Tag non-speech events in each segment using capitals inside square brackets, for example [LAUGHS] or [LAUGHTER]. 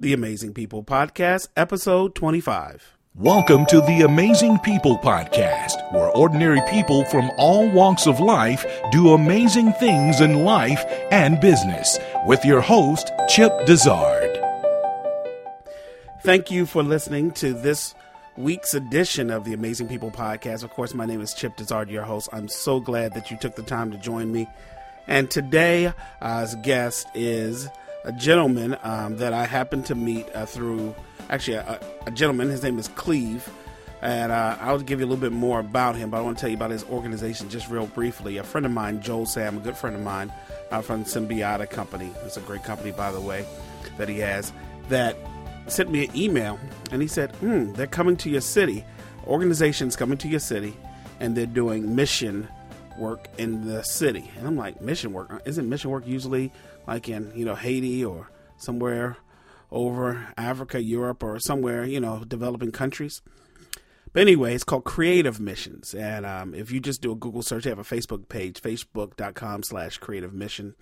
The Amazing People Podcast, episode 25. Welcome to the Amazing People Podcast, where ordinary people from all walks of life do amazing things in life and business, with your host, Chip Dizard. Thank you for listening to this week's edition of the Amazing People Podcast. Of course, my name is Chip Dizard, your host. I'm so glad that you took the time to join me. And today, uh, guest is a gentleman um, that I happened to meet uh, through, actually, a, a, gentleman. His name is Cleve. And uh, I'll give you a little bit more about him, but I want to tell you about his organization just real briefly. A friend of mine, Joel Sam, a good friend of mine uh, from Symbiota Company, it's a great company, by the way, that he has, that sent me an email and he said, hmm, they're coming to your city. Organizations coming to your city and they're doing mission work in the city. And I'm like, mission work? Isn't mission work usually like in you know Haiti or somewhere over Africa, Europe, or somewhere you know developing countries. But anyway, it's called Creative Missions, and um, if you just do a Google search, they have a Facebook page, facebook.com/slash Creative Mission.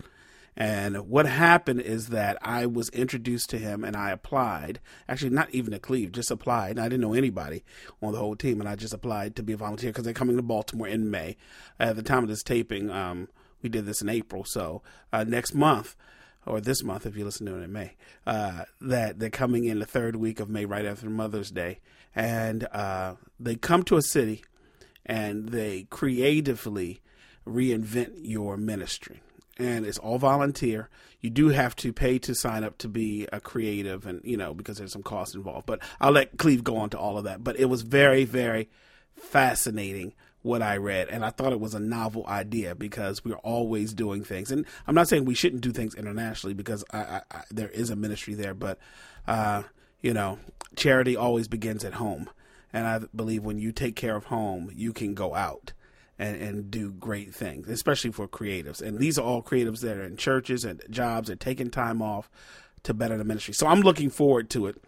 And what happened is that I was introduced to him and I applied. Actually, not even to Cleve, just applied. And I didn't know anybody on the whole team, and I just applied to be a volunteer because they're coming to Baltimore in May. At the time of this taping, um, we did this in April. So uh, next month, or this month, if you listen to it in May, uh, that they're coming in the third week of May, right after Mother's Day, and uh, they come to a city and they creatively reinvent your ministry. And it's all volunteer. You do have to pay to sign up to be a creative, and you know because there's some cost involved. But I'll let Cleve go on to all of that. But it was very, very fascinating what I read, and I thought it was a novel idea because we're always doing things. And I'm not saying we shouldn't do things internationally because I, I, I, there is a ministry there, but uh, you know, charity always begins at home, and I believe when you take care of home, you can go out. And, and do great things, especially for creatives. And these are all creatives that are in churches and jobs and taking time off to better the ministry. So I'm looking forward to it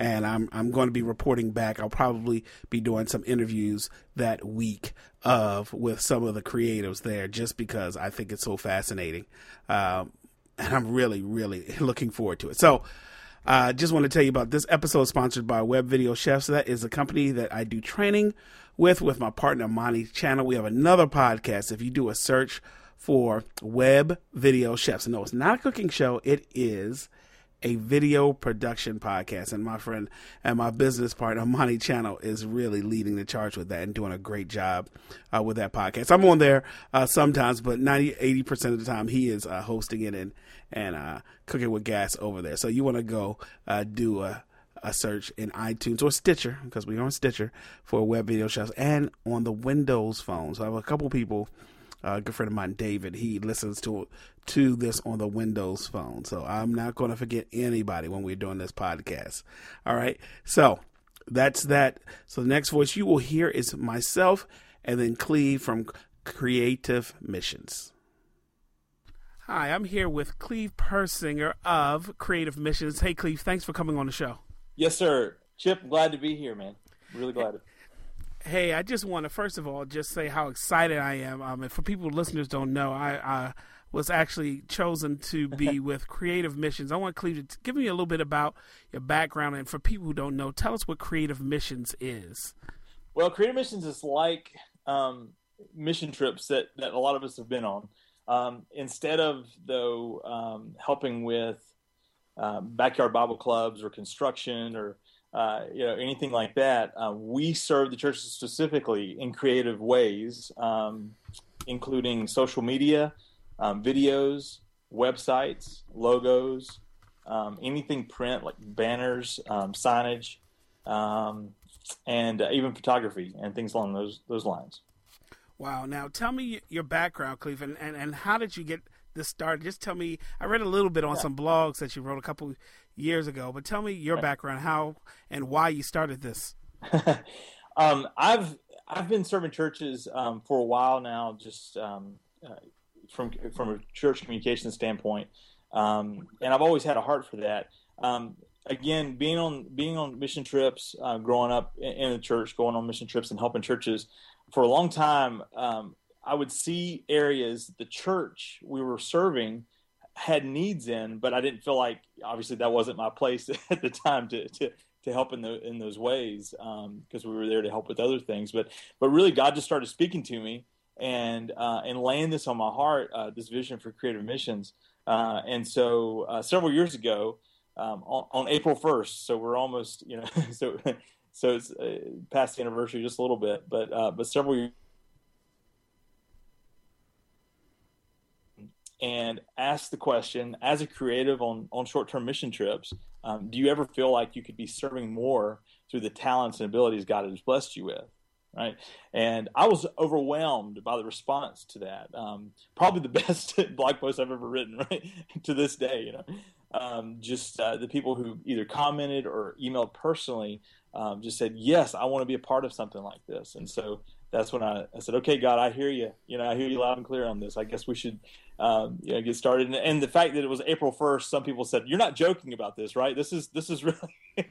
and I'm I'm going to be reporting back. I'll probably be doing some interviews that week of with some of the creatives there, just because I think it's so fascinating, um, and I'm really really looking forward to it. So. I uh, just want to tell you about this episode sponsored by Web Video Chefs. That is a company that I do training with with my partner Monty Channel. We have another podcast. If you do a search for Web Video Chefs, no, it's not a cooking show. It is a video production podcast. And my friend and my business partner, Monty Channel, is really leading the charge with that and doing a great job uh, with that podcast. I'm on there uh, sometimes, but 90, 80% of the time he is uh, hosting it and, and uh, cooking with gas over there. So you want to go uh, do a, a search in iTunes or Stitcher, because we're on Stitcher for Web Video Chefs, and on the Windows phone. So I have a couple people uh, a good friend of mine, David, he listens to to this on the Windows phone. So I'm not going to forget anybody when we're doing this podcast. All right. So that's that. So the next voice you will hear is myself and then Cleve from Creative Missions. Hi, I'm here with Cleve Persinger of Creative Missions. Hey, Cleve, thanks for coming on the show. Yes, sir. Chip, glad to be here, man. Really glad. Hey, I just want to first of all just say how excited I am. Um, and for people listeners don't know, I, I was actually chosen to be [LAUGHS] with Creative Missions. I want to give me a little bit about your background, and for people who don't know, tell us what Creative Missions is. Well, Creative Missions is like um, mission trips that that a lot of us have been on. Um, instead of though um, helping with uh, backyard Bible clubs or construction or uh, you know anything like that. Uh, we serve the churches specifically in creative ways, um, including social media, um, videos, websites, logos, um, anything print like banners, um, signage, um, and uh, even photography and things along those those lines. Wow! Now tell me your background, Cleveland, and, and how did you get this started? Just tell me. I read a little bit on yeah. some blogs that you wrote a couple years ago. But tell me your background, how and why you started this. [LAUGHS] um, I've I've been serving churches um, for a while now, just um, uh, from from a church communication standpoint, um, and I've always had a heart for that. Um, again, being on being on mission trips, uh, growing up in, in, the church, going on mission trips and helping churches for a long time, um, I would see areas the church we were serving had needs in, but I didn't feel like obviously that wasn't my place [LAUGHS] at the time to to, to help in the in those ways because um, we were there to help with other things. But but really, God just started speaking to me and uh, and laying this on my heart, uh, this vision for creative missions. Uh, and so uh, several years ago, um, on, on, April first, so we're almost you know [LAUGHS] so so it's uh, past the anniversary just a little bit, but uh, but several years and ask the question as a creative on, on short-term mission trips um, do you ever feel like you could be serving more through the talents and abilities god has blessed you with right? And i was overwhelmed by the response to that um, probably the [LAUGHS] best blog post i've ever written right [LAUGHS] to this day you know? Um, just uh, the people who either commented or emailed personally um, just said yes i want to be a part of something like this. And so that's when I, I said, okay, God, I hear you. You know, I hear you loud and clear on this. I guess we should um, you know, get started. And, and, the fact that it was April 1st, some people said, you're not joking about this, right? This is, this is [LAUGHS] really,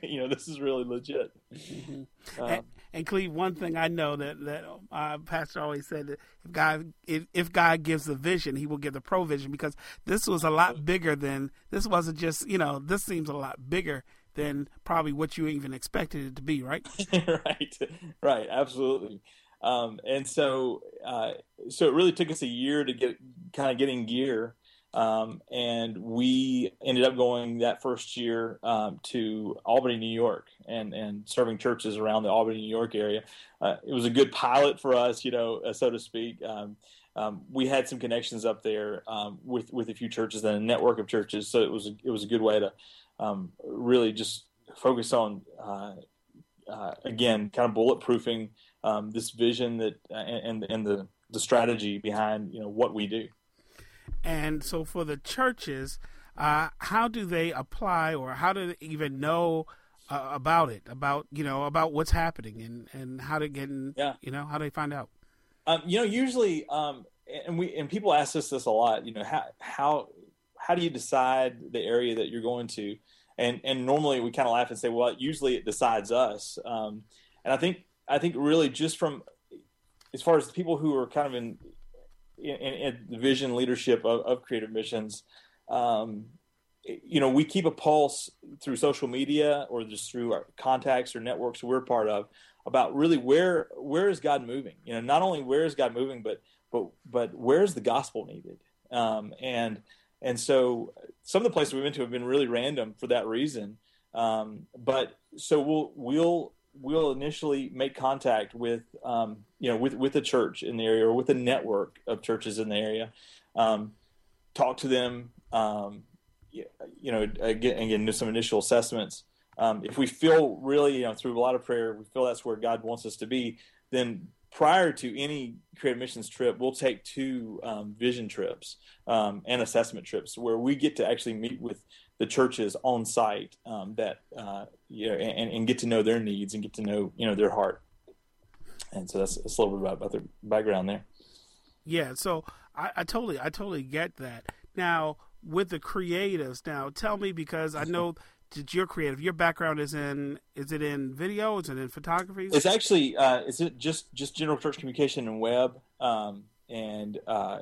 you know, this is really legit. Mm-hmm. Um, and, and Cleve, one thing I know that, that uh, pastor always said that if God, if, if God gives the vision, he will give the provision because this was a lot bigger than, this wasn't just, you know, this seems a lot bigger than probably what you even expected it to be, right? [LAUGHS] right, right, absolutely. Um, and so, uh, so it really took us a year to get kind of getting gear. Um, and we ended up going that first year um, to Albany, New York, and and serving churches around the Albany, New York area. Uh, it was a good pilot for us, you know, uh, so to speak. Um, um we had some connections up there um, with with a few churches and a network of churches, so it was a, it was a good way to um, really just focus on uh, uh, again, kind of bulletproofing um, this vision that and and the the strategy behind you know what we do. And so for the churches, uh, how do they apply or how do they even know uh, about it? About you know about what's happening and and how to get in, yeah. you know how do they find out? Um, you know, usually, um, and we and people ask us this a lot. You know, how how how do you decide the area that you're going to? And and normally we kind of laugh and say, well, usually it decides us. Um, and I think I think really just from as far as the people who are kind of in in, in the vision leadership of, of creative missions, um, you know, we keep a pulse through social media or just through our contacts or networks we're part of about really where where is God moving? You know, not only where is God moving, but but but where is the gospel needed? Um, and and so some of the places we've been to have been really random for that reason. Um, but so we'll we'll we'll initially make contact with um, you know with with a church in the area or with a network of churches in the area, um, talk to them, um, you know, again, again do some initial assessments. Um, if we feel really, you know, through a lot of prayer, we feel that's where God wants us to be, then prior to any creative missions trip, we'll take two um, vision trips um, and assessment trips where we get to actually meet with the churches on site um, that uh, you know, and, and, get to know their needs and get to know you know their heart. And so that's, that's a little bit about, about the background there. Yeah, so I, I totally I totally get that. Now with the creatives, now tell me because I know that you're creative. Your background is in is it in video? Is it in photography? It's actually uh, is it just just general church communication and web. Um, and uh,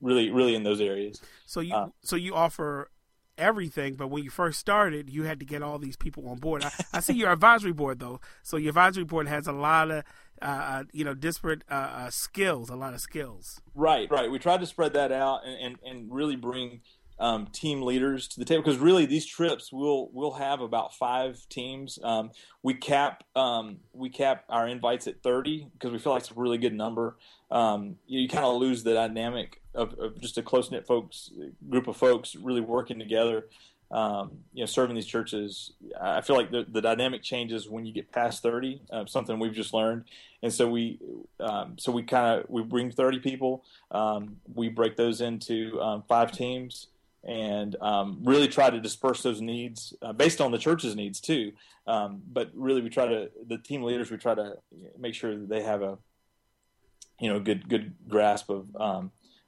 really, really in those areas. So you, uh, so you offer everything, but when you first started, you had to get all these people on board. I, I see your advisory board though, so your advisory board has a lot of uh, uh you know disparate uh, uh, skills, a lot of skills. Right, right. We tried to spread that out and and, and really bring um, team leaders to the table because really these trips we'll we'll have about five teams. Um, we cap um, we cap our invites at thirty because we feel like it's a really good number. Um, you, you kind of lose the dynamic of, of just a close knit folks group of folks really working together. Um, you know, serving these churches, I feel like the, the dynamic changes when you get past 30, uh, something we've just learned. And so we, um, so we kind of, we bring 30 people, um, we break those into um, five teams and um, really try to disperse those needs uh, based on the church's needs too. Um, but really we try to, the team leaders, we try to make sure that they have a, you know, good, good grasp of,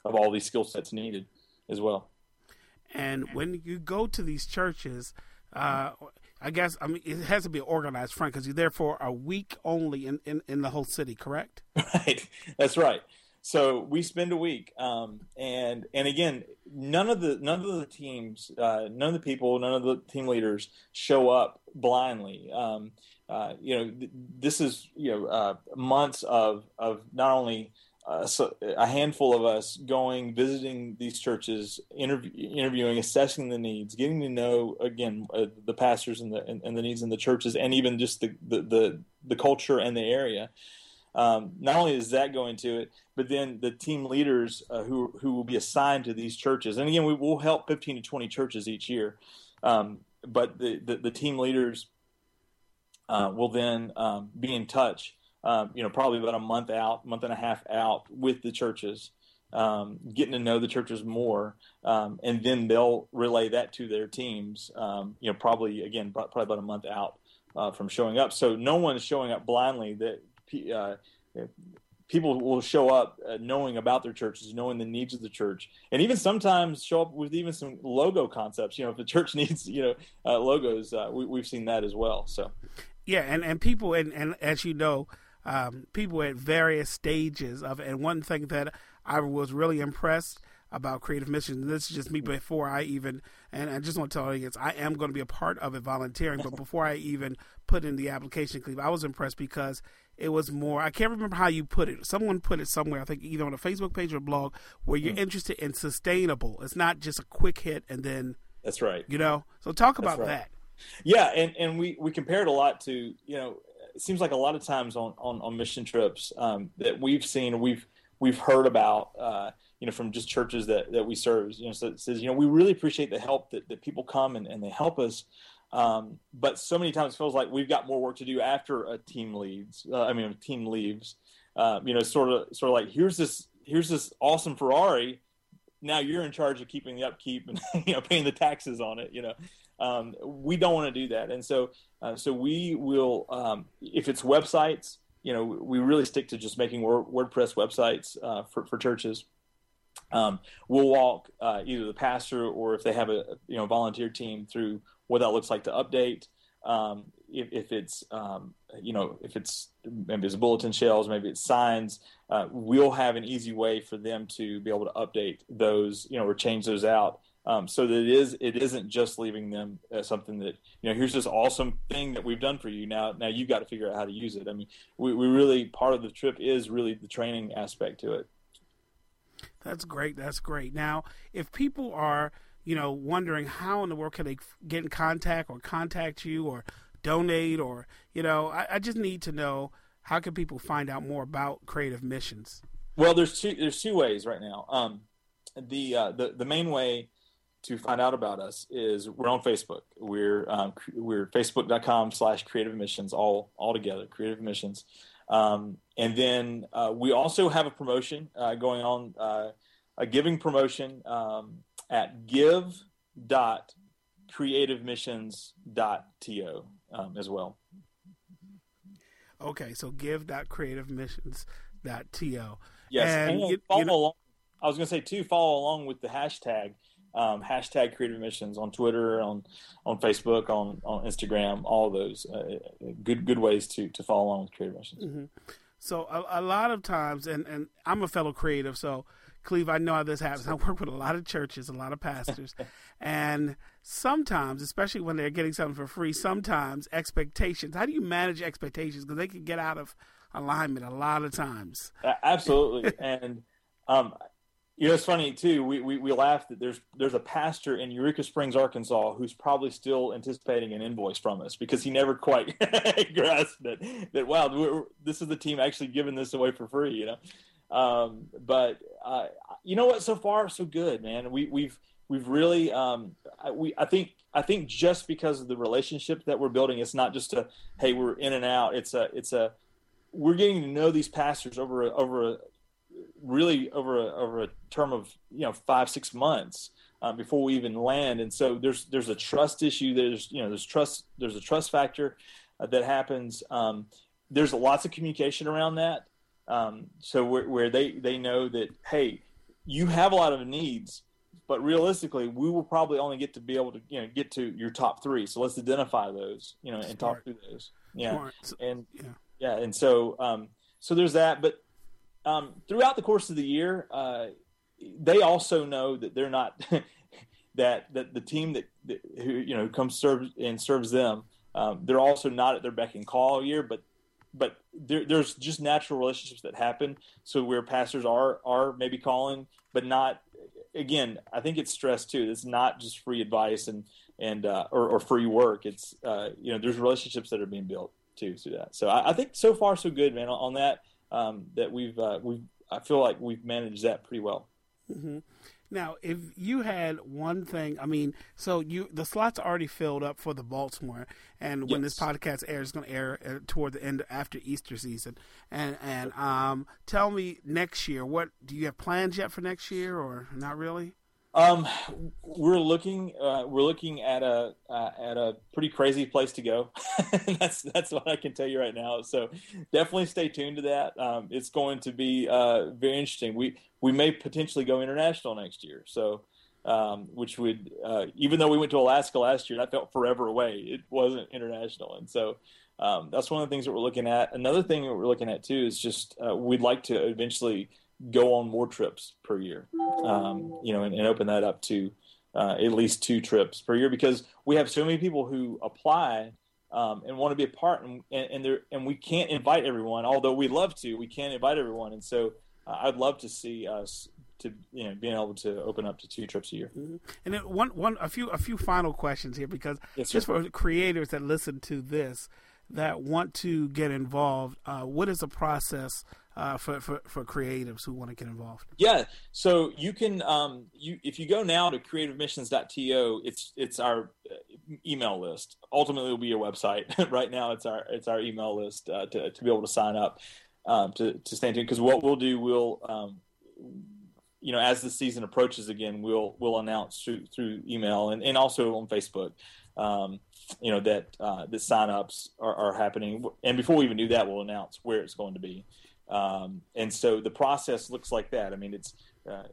of all these skill sets needed as well. And when you go to these churches, uh, I guess I mean it has to be an organized front because you're there for a week only in, in, in the whole city, correct? [LAUGHS] Right, that's right. so we spend a week, um, and and again, none of the none of the teams, uh, none of the people, none of the team leaders show up blindly. Um, uh, you know, th- this is you know uh, months of of not only uh, so a handful of us going, visiting these churches, interview, interviewing, assessing the needs, getting to know again uh, the pastors and the and, and, the needs in the churches, and even just the the the, the culture and the area. Um, not only is that going to it, but then the team leaders uh, who who will be assigned to these churches, and again, we will help 15 to 20 churches each year. Um, but the, the, the team leaders uh, will then um, be in touch. Um, you know, probably about a month out, month and a half out with the churches, um, getting to know the churches more, um, and then they'll relay that to their teams. you know, probably again, probably about a month out uh, from showing up. So no one is showing up blindly. That uh, people will show up uh, knowing about their churches, knowing the needs of the church, and even sometimes show up with even some logo concepts. You know, if the church [LAUGHS] needs you know uh, logos, uh, we, have seen that as well. So, yeah, and and people and and as you know. Um, people at various stages of it. And one thing that I was really impressed about Creative Missions. This is just me before I even, and I just want to tell audience, I am going to be a part of it volunteering. But before I even put in the application, Cleve, I was impressed because it was more. I can't remember how you put it. Someone put it somewhere. I think either on a Facebook page or a blog where you're mm. interested in sustainable. It's not just a quick hit and then. That's right. You know, so talk about right. that. Yeah, and and we we compared a lot to you know. It seems like a lot of times on on, on mission trips um, that we've seen, we've we've heard about. Uh, you know, from just churches that, that we serve, you know, so it says, you know, we really appreciate the help that, that people come and, and they help us. Um, but so many times it feels like we've got more work to do after a team leads. Uh, I mean, a team leaves. Uh, you know, sort of, sort of like here's this, here's this awesome Ferrari. Now you're in charge of keeping the upkeep and [LAUGHS] you know paying the taxes on it. You know, um, we don't want to do that, and so, uh, so we will. Um, if it's websites, you know, we really stick to just making WordPress websites uh, for for churches. Um, we'll walk uh, either the pastor or if they have a you know volunteer team through what that looks like to update. Um, if, if, it's um, you know if it's maybe it's bulletin shells, maybe it's signs, uh, we'll have an easy way for them to be able to update those you know or change those out. Um, so that it is it isn't just leaving them as something that you know here's this awesome thing that we've done for you now now you've got to figure out how to use it i mean we, we really part of the trip is really the training aspect to it that's great. That's great. Now, if people are, you know, wondering how in the world can they get in contact or contact you or donate or, you know, I, I just need to know how can people find out more about Creative Missions. Well, there's two there's two ways right now. Um, the uh, the the main way to find out about us is we're on Facebook. We're um, we're facebook.com slash creative missions all all together, creative missions. Um, and then uh, we also have a promotion uh, going on, uh, a giving promotion um, at give.creativemissions.to um, as well. Okay, so give.creativemissions.to. Yes, and, and you, follow you know, along. I was going to say too, follow along with the hashtag um, hashtag creative missions on Twitter, on on Facebook, on on Instagram, all those uh, good good ways to to follow along with creative missions. Mm-hmm. So a, a, lot of times, and and I'm a fellow creative, so Cleve, I know how this happens. I work with a lot of churches, a lot of pastors, [LAUGHS] and sometimes, especially when they're getting something for free, sometimes expectations. How do you manage expectations? Because they can get out of alignment a lot of times. Absolutely, [LAUGHS] and um, you know, it's funny too. We, we we laugh that there's there's a pastor in Eureka Springs, Arkansas, who's probably still anticipating an invoice from us because he never quite [LAUGHS] grasped that that wow, this is the team actually giving this away for free. You know, um, but uh, you know what? So far, so good, man. We we've we've really um, we I think I think just because of the relationship that we're building, it's not just a hey, we're in and out. It's a it's a we're getting to know these pastors over a, over a, really over a, over a term of you know five six months uh, before we even land. And so there's there's a trust issue. There's you know there's trust there's a trust factor uh, that happens. Um, there's lots of communication around that. Um, so where, where they they know that hey you have a lot of needs but realistically we will probably only get to be able to you know get to your top three. So let's identify those you know and Smart. talk through those. Yeah. Smart. and yeah. yeah and so um, so there's that. But um, throughout the course of the year, uh, they also know that they're not [LAUGHS] that that the team that, that, who you know comes serves and serves them. Um, they're also not at their beck and call all year, but but there, there's just natural relationships that happen. So where pastors are are maybe calling, but not. Again, I think it's stressed too. It's not just free advice and and uh, or, or, free work. It's uh, you know there's relationships that are being built too through that. So I, I think so far so good, man. On, on that, um, that we've uh, we've I feel like we've managed that pretty well. Mm-hmm. Now, if you had one thing, I mean, so you the slots already filled up for the Baltimore, and yes. when this podcast airs, it's going to air uh, toward the end after Easter season. And and um, tell me next year, what do you have plans yet for next year, or not really? Um, we're looking uh, we're looking at a uh, at a pretty crazy place to go. [LAUGHS] that's that's what I can tell you right now. So definitely stay tuned to that. Um, it's going to be uh, very interesting. We we may potentially go international next year. So um, which would uh, even though we went to Alaska last year, that felt forever away. It wasn't international, and so. Um, that's one of the things that we're looking at. Another thing that we're looking at too is just uh, we'd like to eventually go on more trips per year, um, you know, and, and, open that up to uh, at least two trips per year because we have so many people who apply um, and want to be a part, and and, there and we can't invite everyone. Although we love to, we can't invite everyone, and so uh, I'd love to see us to you know being able to open up to two trips a year. Mm-hmm. And then one one a few a few final questions here because yes, just for creators that listen to this that want to get involved, uh, what is the process uh, for, for, for creatives who want to get involved? Yeah, so you can um, you if you go now to creativemissions.to, it's it's our uh, email list. Ultimately, it will be your website. [LAUGHS] right now, it's our it's our email list uh, to to be able to sign up um, to to stay tuned. Because what we'll do, we'll um, you know as the season approaches again, we'll we'll announce through, through email and, and also on Facebook. Um, you know that uh, the signups are, are happening, and before we even do that, we'll announce where it's going to be. Um, and so the process looks like that. I mean, it's uh,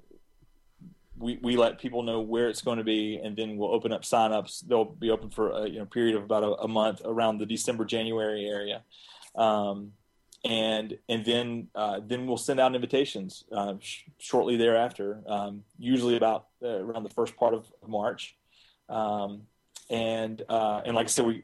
we, we let people know where it's going to be, and then we'll open up signups. They'll be open for a you know, period of about a, a month around the December January area, um, and and then uh, then we'll send out invitations uh, sh- shortly thereafter. Um, usually about uh, around the first part of March, um, and uh, and like I said, we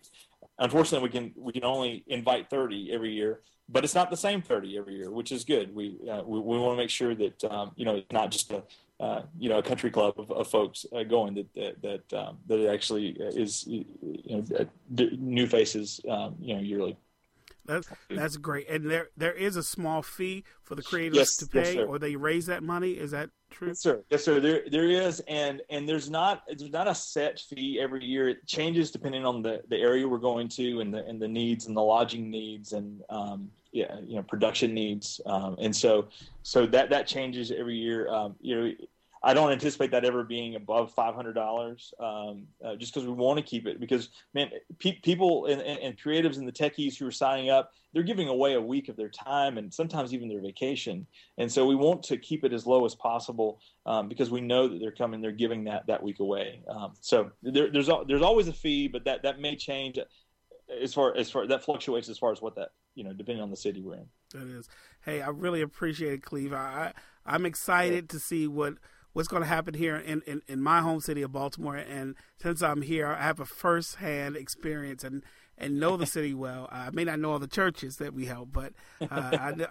unfortunately we can we can only invite thirty every year but it's not the same 30 every year, which is good. We uh, we, we want to make sure that um, you know it's not just a uh, you know a country club of, of folks uh, going that that that, um, that it actually is you know new faces um, you know yearly. That's that's great, and there there is a small fee for the creators yes, to pay, yes, or they raise that money. Is that true? Yes, sir. Yes, sir. There there is, and and there's not there's not a set fee every year. It changes depending on the, the area we're going to, and the and the needs and the lodging needs, and um, yeah, you know, production needs, um, and so so that that changes every year. Um, you know, I don't anticipate that ever being above five hundred dollars, um, uh, just because we want to keep it. Because man, pe- people and, and, and, creatives and the techies who are signing up, they're giving away a week of their time and sometimes even their vacation. And so we want to keep it as low as possible um, because we know that they're coming, they're giving that that week away. Um, so there, there's there's always a fee, but that that may change as far as far that fluctuates as far as what that you know depending on the city we're in. That is. Hey, I really appreciate it, Cleve. I I'm excited yeah. to see what what's going to happen here in, in, in my home city of Baltimore. And since I'm here, I have a firsthand experience and, and know the city well. I may not know all the churches that we help, but uh,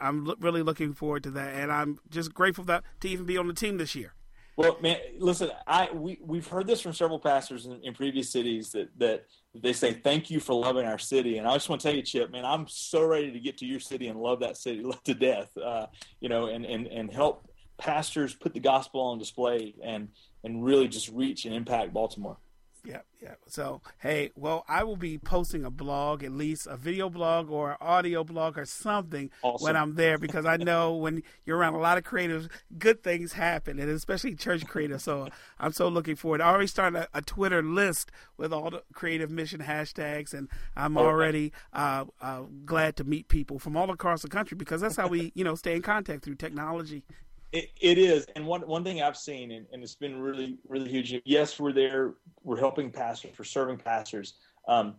I, am really looking forward to that. And I'm just grateful that, to even be on the team this year. Well, man, listen, I we we've heard this from several pastors in, in previous cities that that they say thank you for loving our city, and I just want to tell you, Chip, man, I'm so ready to get to your city and love that city [LAUGHS] to death, uh, you know, and and and help pastors put the gospel on display and and really just reach and impact Baltimore. Yeah, yeah. So, hey, well, I will be posting a blog, at least a video blog or an audio blog or something awesome. when I'm there because I know when you're around a lot of creatives, good things happen, and especially church creatives. So I'm so looking forward. I already started a, a Twitter list with all the creative mission hashtags, and I'm okay. already uh, uh, glad to meet people from all across the country because that's how we, you know, stay in contact through technology it, is, and one one thing I've seen, and, and, it's been really really huge. Yes, we're there. We're helping pastors. We're serving pastors. Um,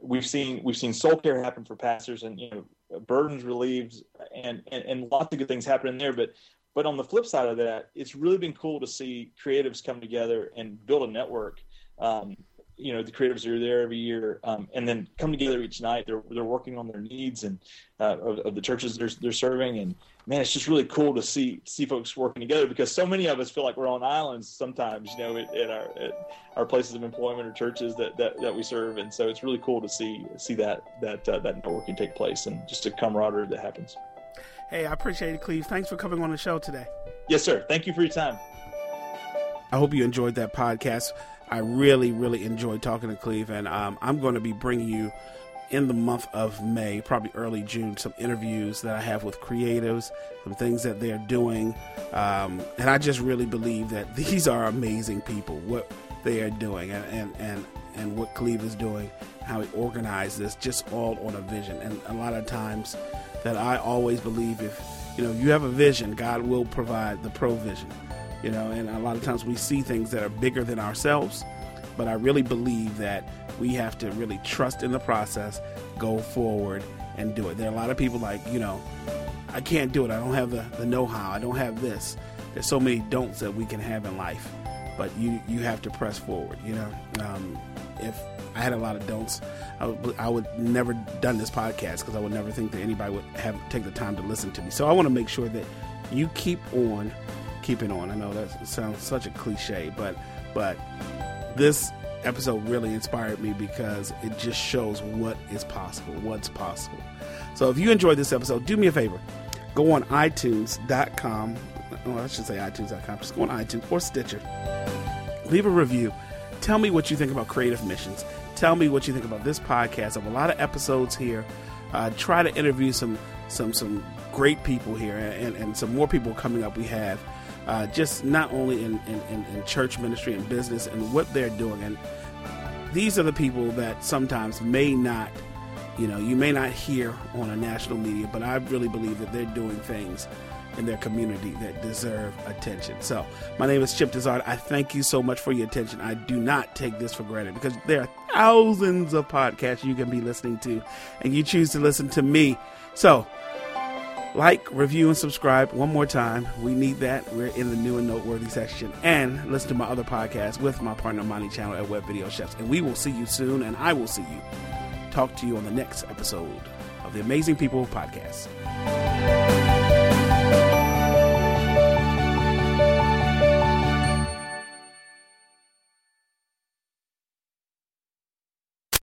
we've seen we've seen soul care happen for pastors, and you know burdens relieved, and, and and lots of good things happening there. But but on the flip side of that, it's really been cool to see creatives come together and build a network. Um, you know the creatives are there every year um, and then come together each night they're they're working on their needs and uh, of, of, the churches they're, they're serving and man it's just really cool to see see folks working together because so many of us feel like we're on islands sometimes you know at, at our at our places of employment or churches that, that that we serve and so it's really cool to see see that that uh, that networking take place and just a camaraderie that happens. Hey i appreciate it cleve. Thanks for coming on the show today. Yes sir. Thank you for your time. I hope you enjoyed that podcast I really, really enjoyed talking to Cleve, and um, I'm going to be bringing you in the month of May, probably early June, some interviews that I have with creatives, some things that they're doing. Um, and I just really believe that [LAUGHS] these are amazing people, what they are doing, and, and, and, and what Cleve is doing, how he organized this, just all on a vision. And a lot of times that I always believe if you know you have a vision, God will provide the provision you know, and a lot of times we see things that are bigger than ourselves. But I really believe that we have to really trust in the process, go forward, and do it. There are a lot of people like, you know, I can't do it. I don't have the, the know how. I don't have this. There's so many don'ts that we can have in life, but you you have to press forward. You know, um, if I had a lot of don'ts, I would, I would never done this podcast because I would never think that anybody would have take the time to listen to me. So I want to make sure that you keep on keeping on. I know that sounds such a cliche, but but this episode really inspired me because it just shows what is possible, what's possible. So if you enjoyed this episode, do me a favor. Go on iTunes.com. Well, I should say iTunes.com. Just go on iTunes or Stitcher. Leave a review. Tell me what you think about creative missions. Tell me what you think about this podcast. I have a lot of episodes here. Uh, try to interview some some some great people here and, and some more people coming up we have uh, just not only in, in, in, church ministry and business and what they're doing. And these are the people that sometimes may not, you know, you may not hear on a national media, but I really believe that they're doing things in their community that deserve attention. So, my name is Chip Dizard. I thank you so much for your attention. I do not take this for granted because there are thousands of podcasts you can be listening to, and you choose to listen to me. So, like, review, and subscribe one more time. We need that. We're in the new and noteworthy section. And listen to my other podcast with my partner Monty Channel at Web Video Chefs. And we will see you soon, and I will see you. Talk to you on the next episode of the Amazing People Podcast.